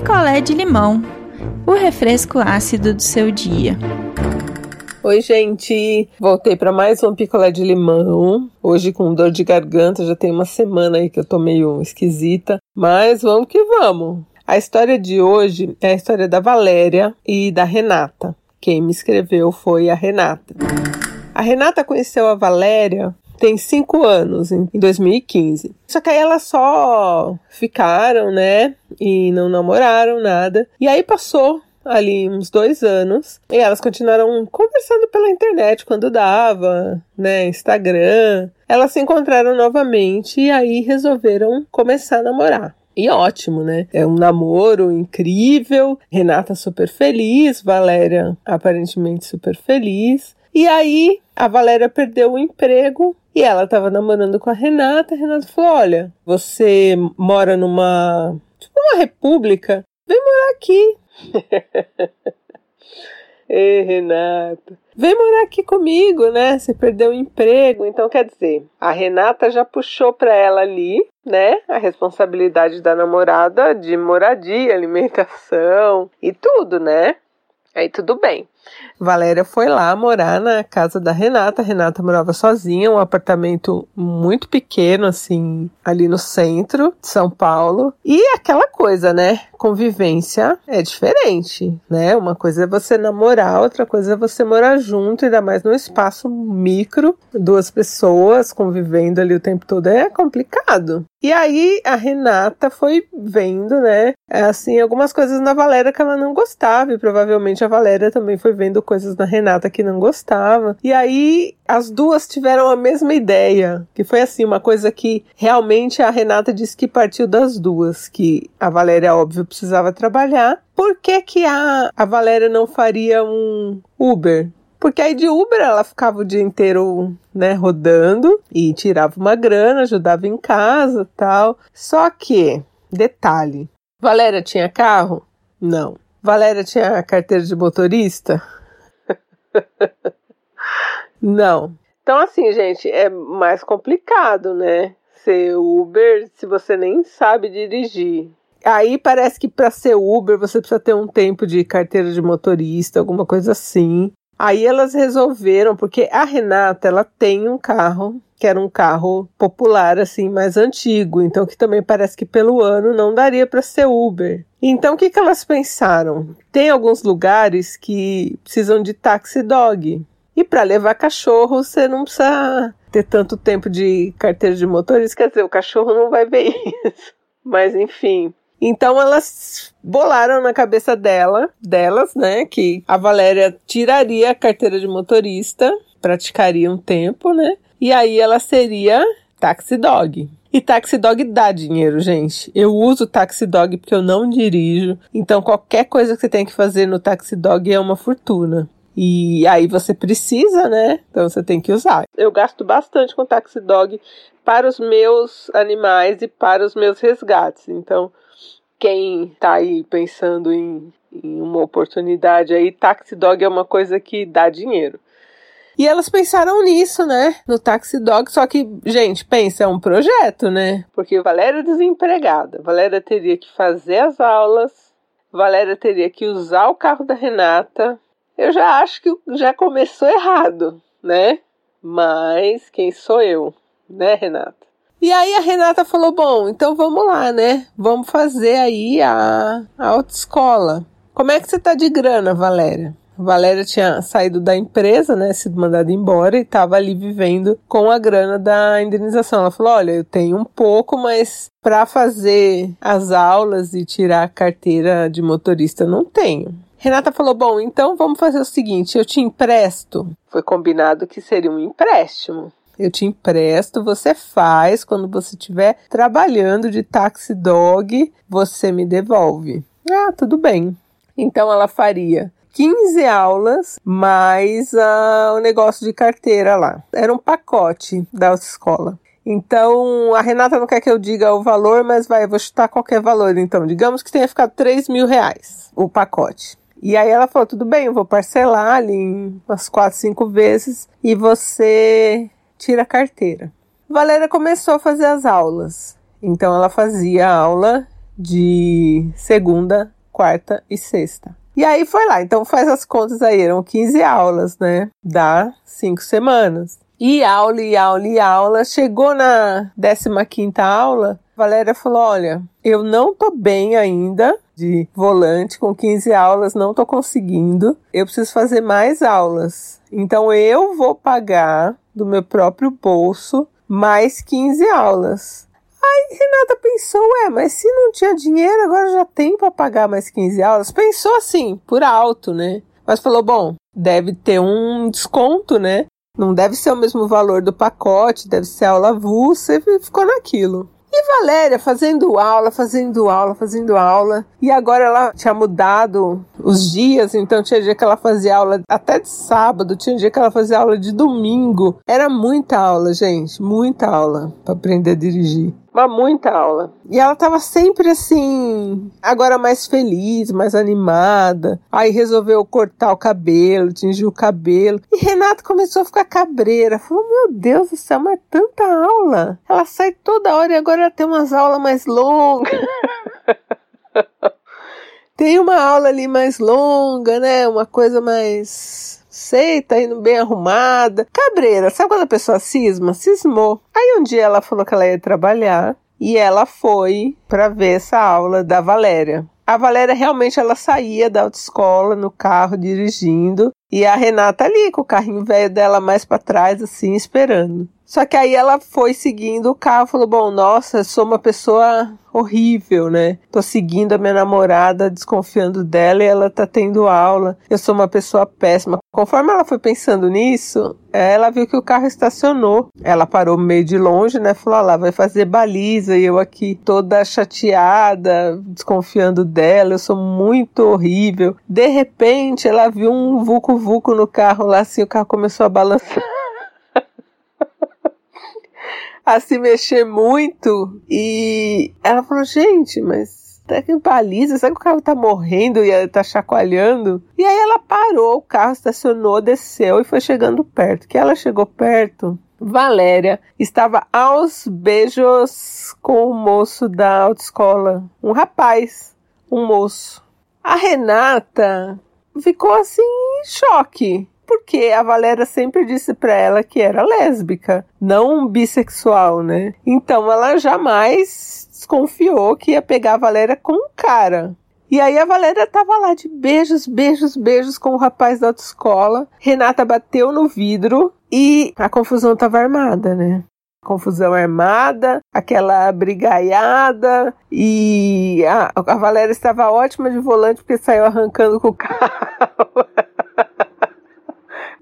picolé de limão, o refresco ácido do seu dia. Oi, gente! Voltei para mais um picolé de limão. Hoje com dor de garganta, já tem uma semana aí que eu tô meio esquisita, mas vamos que vamos. A história de hoje é a história da Valéria e da Renata. Quem me escreveu foi a Renata. A Renata conheceu a Valéria tem cinco anos, em 2015. Só que aí elas só ficaram, né? E não namoraram nada. E aí passou ali uns dois anos e elas continuaram conversando pela internet quando dava, né? Instagram. Elas se encontraram novamente e aí resolveram começar a namorar. E ótimo, né? É um namoro incrível. Renata super feliz, Valéria aparentemente super feliz. E aí a Valéria perdeu o emprego e ela estava namorando com a Renata. A Renata falou: Olha, você mora numa. Tipo uma república, vem morar aqui. Ei, Renata. Vem morar aqui comigo, né? Você perdeu o emprego. Então, quer dizer, a Renata já puxou para ela ali, né? A responsabilidade da namorada de moradia, alimentação e tudo, né? Aí tudo bem. Valéria foi lá morar na casa da Renata. A Renata morava sozinha, um apartamento muito pequeno, assim, ali no centro de São Paulo. E aquela coisa, né? Convivência é diferente, né? Uma coisa é você namorar, outra coisa é você morar junto, ainda mais num espaço micro, duas pessoas convivendo ali o tempo todo. É complicado. E aí a Renata foi vendo, né? Assim, algumas coisas na Valéria que ela não gostava, e provavelmente a Valéria também foi vendo coisas na Renata que não gostava. E aí as duas tiveram a mesma ideia, que foi assim, uma coisa que realmente a Renata disse que partiu das duas, que a Valéria, óbvio, precisava trabalhar. Por que, que a, a Valéria não faria um Uber? Porque aí de Uber ela ficava o dia inteiro, né, rodando e tirava uma grana, ajudava em casa tal. Só que, detalhe, Valéria tinha carro? Não. Valéria tinha carteira de motorista? Não. Então, assim, gente, é mais complicado, né? Ser Uber se você nem sabe dirigir. Aí parece que para ser Uber você precisa ter um tempo de carteira de motorista, alguma coisa assim. Aí elas resolveram, porque a Renata, ela tem um carro, que era um carro popular, assim, mais antigo, então que também parece que pelo ano não daria para ser Uber. Então o que, que elas pensaram? Tem alguns lugares que precisam de taxi dog. E para levar cachorro, você não precisa ter tanto tempo de carteira de motorista, quer dizer, o cachorro não vai ver isso. Mas enfim, então elas bolaram na cabeça dela, delas, né, que a Valéria tiraria a carteira de motorista, praticaria um tempo, né? E aí ela seria taxi dog. E taxi dog dá dinheiro, gente. Eu uso taxi dog porque eu não dirijo. Então qualquer coisa que você tem que fazer no taxi dog é uma fortuna. E aí você precisa, né? Então você tem que usar. Eu gasto bastante com taxi dog para os meus animais e para os meus resgates. Então, quem tá aí pensando em, em uma oportunidade aí, Taxi Dog é uma coisa que dá dinheiro. E elas pensaram nisso, né? No Taxi Dog, só que, gente, pensa, é um projeto, né? Porque Valéria é desempregada. Valéria teria que fazer as aulas, Valéria teria que usar o carro da Renata. Eu já acho que já começou errado, né? Mas quem sou eu, né, Renata? E aí a Renata falou: bom, então vamos lá, né? Vamos fazer aí a, a autoescola. Como é que você tá de grana, Valéria? Valéria tinha saído da empresa, né, sido mandada embora e estava ali vivendo com a grana da indenização. Ela falou: "Olha, eu tenho um pouco, mas para fazer as aulas e tirar a carteira de motorista não tenho". Renata falou: "Bom, então vamos fazer o seguinte, eu te empresto". Foi combinado que seria um empréstimo eu te empresto, você faz, quando você estiver trabalhando de taxi dog, você me devolve. Ah, tudo bem. Então ela faria 15 aulas mais uh, o negócio de carteira lá. Era um pacote da autoescola. Então, a Renata não quer que eu diga o valor, mas vai, eu vou chutar qualquer valor. Então, digamos que tenha ficado 3 mil reais o pacote. E aí ela falou: tudo bem, eu vou parcelar ali umas 4, 5 vezes e você tira a carteira. Valéria começou a fazer as aulas. Então ela fazia aula de segunda, quarta e sexta. E aí foi lá, então faz as contas aí, eram 15 aulas, né? Dá cinco semanas. E aula, e aula, e aula. Chegou na 15 aula, Valéria falou: Olha, eu não tô bem ainda de volante, com 15 aulas, não tô conseguindo. Eu preciso fazer mais aulas. Então eu vou pagar do meu próprio bolso mais 15 aulas. Aí Renata pensou, ué, mas se não tinha dinheiro, agora já tem para pagar mais 15 aulas. Pensou assim, por alto, né? Mas falou, bom, deve ter um desconto, né? Não deve ser o mesmo valor do pacote, deve ser aula avulsa e ficou naquilo. E Valéria fazendo aula, fazendo aula, fazendo aula. E agora ela tinha mudado os dias, então tinha dia que ela fazia aula até de sábado, tinha dia que ela fazia aula de domingo. Era muita aula, gente, muita aula para aprender a dirigir. Mas muita aula. E ela tava sempre assim, agora mais feliz, mais animada. Aí resolveu cortar o cabelo, tingir o cabelo. E Renata começou a ficar cabreira. Falou: Meu Deus do céu, mas é tanta aula. Ela sai toda hora e agora ela tem umas aulas mais longas. tem uma aula ali mais longa, né? Uma coisa mais sei, tá indo bem arrumada. Cabreira, sabe quando a pessoa cisma? Cismou. Aí um dia ela falou que ela ia trabalhar e ela foi para ver essa aula da Valéria. A Valéria realmente ela saía da autoescola no carro dirigindo e a Renata ali com o carrinho velho dela mais para trás assim esperando. Só que aí ela foi seguindo o carro, falou: Bom, nossa, sou uma pessoa horrível, né? Tô seguindo a minha namorada, desconfiando dela e ela tá tendo aula. Eu sou uma pessoa péssima. Conforme ela foi pensando nisso, ela viu que o carro estacionou. Ela parou meio de longe, né? Falou: lá, vai fazer baliza e eu aqui toda chateada, desconfiando dela. Eu sou muito horrível. De repente, ela viu um vucu-vucu no carro lá, assim, o carro começou a balançar. a se mexer muito. E ela falou: gente, mas até que baliza, sabe que o carro tá morrendo e tá chacoalhando? E aí ela parou, o carro estacionou, desceu e foi chegando perto. Que ela chegou perto, Valéria estava aos beijos com o moço da autoescola, um rapaz, um moço. A Renata ficou assim em choque porque a Valéria sempre disse para ela que era lésbica, não bissexual, né? Então ela jamais desconfiou que ia pegar a Valéria com um cara. E aí a Valéria tava lá de beijos, beijos, beijos com o rapaz da autoescola. Renata bateu no vidro e a confusão tava armada, né? confusão armada, aquela brigaiada e a, a Valéria estava ótima de volante porque saiu arrancando com o carro.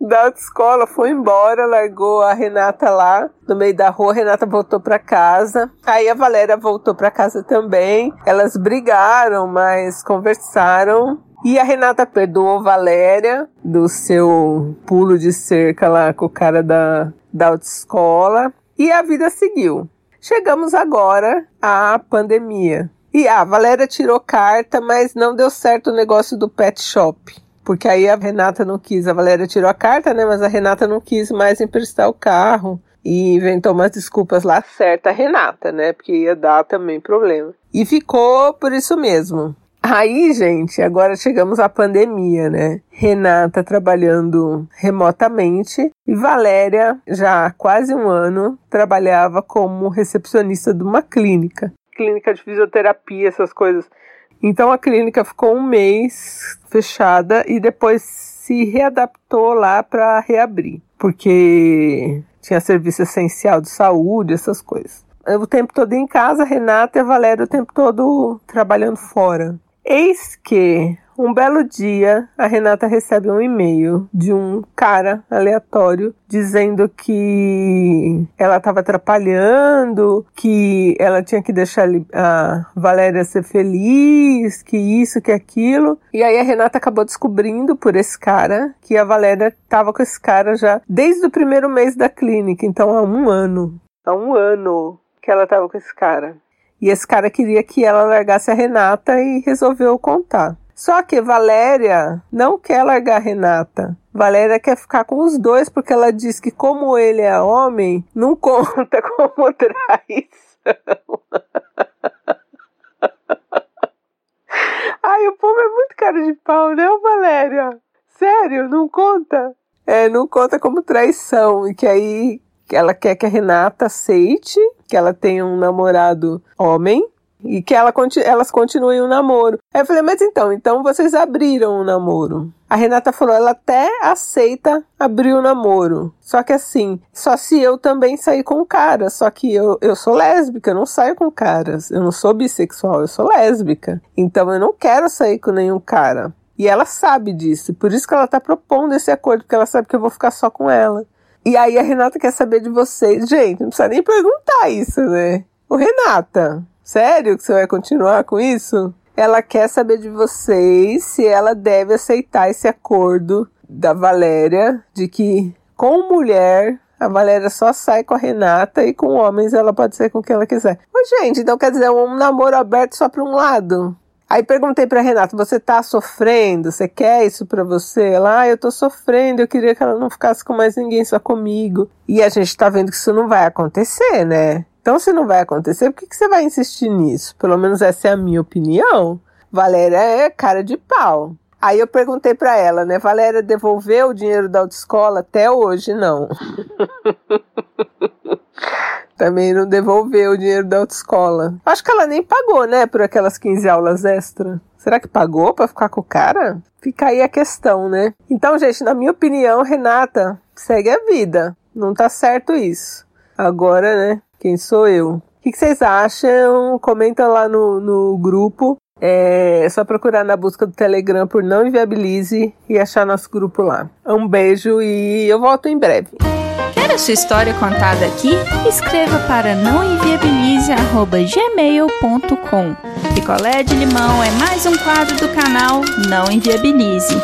Da autoescola, foi embora, largou a Renata lá no meio da rua. A Renata voltou para casa. Aí a Valéria voltou para casa também. Elas brigaram, mas conversaram. E a Renata perdoou Valéria do seu pulo de cerca lá com o cara da, da autoescola. E a vida seguiu. Chegamos agora à pandemia. E a Valéria tirou carta, mas não deu certo o negócio do pet shop. Porque aí a Renata não quis, a Valéria tirou a carta, né? Mas a Renata não quis mais emprestar o carro e inventou umas desculpas lá certa a Renata, né? Porque ia dar também problema. E ficou por isso mesmo. Aí, gente, agora chegamos à pandemia, né? Renata trabalhando remotamente e Valéria, já há quase um ano, trabalhava como recepcionista de uma clínica. Clínica de fisioterapia, essas coisas. Então a clínica ficou um mês fechada e depois se readaptou lá para reabrir, porque tinha serviço essencial de saúde, essas coisas. O tempo todo em casa, Renata e a Valéria o tempo todo trabalhando fora. Eis que um belo dia, a Renata recebe um e-mail de um cara aleatório dizendo que ela estava atrapalhando, que ela tinha que deixar a Valéria ser feliz, que isso, que aquilo. E aí a Renata acabou descobrindo por esse cara que a Valéria estava com esse cara já desde o primeiro mês da clínica, então há um ano. Há um ano que ela estava com esse cara. E esse cara queria que ela largasse a Renata e resolveu contar. Só que Valéria não quer largar Renata. Valéria quer ficar com os dois porque ela diz que como ele é homem, não conta como traição. cara de pau, né, Valéria? Sério, não conta? É, não conta como traição. E que aí ela quer que a Renata aceite que ela tenha um namorado homem e que ela, elas continuem o namoro. Aí eu falei, mas então, então vocês abriram o namoro. A Renata falou, ela até aceita abrir o namoro. Só que assim, só se eu também sair com o cara. Só que eu, eu sou lésbica, eu não saio com caras. Eu não sou bissexual, eu sou lésbica. Então eu não quero sair com nenhum cara. E ela sabe disso. Por isso que ela tá propondo esse acordo, porque ela sabe que eu vou ficar só com ela. E aí a Renata quer saber de vocês. Gente, não precisa nem perguntar isso, né? Ô Renata, sério que você vai continuar com isso? Ela quer saber de vocês se ela deve aceitar esse acordo da Valéria de que com mulher a Valéria só sai com a Renata e com homens ela pode ser com quem ela quiser. Mas, gente, então quer dizer um namoro aberto só para um lado? Aí perguntei pra Renata, você tá sofrendo? Você quer isso pra você? Ela, ah, eu tô sofrendo, eu queria que ela não ficasse com mais ninguém, só comigo. E a gente tá vendo que isso não vai acontecer, né? Então, se não vai acontecer, por que, que você vai insistir nisso? Pelo menos essa é a minha opinião. Valéria é cara de pau. Aí eu perguntei para ela, né? Valéria devolveu o dinheiro da autoescola? Até hoje, não. Também não devolveu o dinheiro da autoescola. Acho que ela nem pagou, né, por aquelas 15 aulas extra. Será que pagou para ficar com o cara? Fica aí a questão, né? Então, gente, na minha opinião, Renata, segue a vida. Não tá certo isso. Agora, né, quem sou eu? O que, vocês acham? Comenta lá no, no grupo. É só procurar na busca do Telegram por Não Inviabilize e achar nosso grupo lá. Um beijo e eu volto em breve. Quer a sua história contada aqui? Escreva para nãoenviabilize.gmail.com Picolé de limão é mais um quadro do canal Não Enviabilize.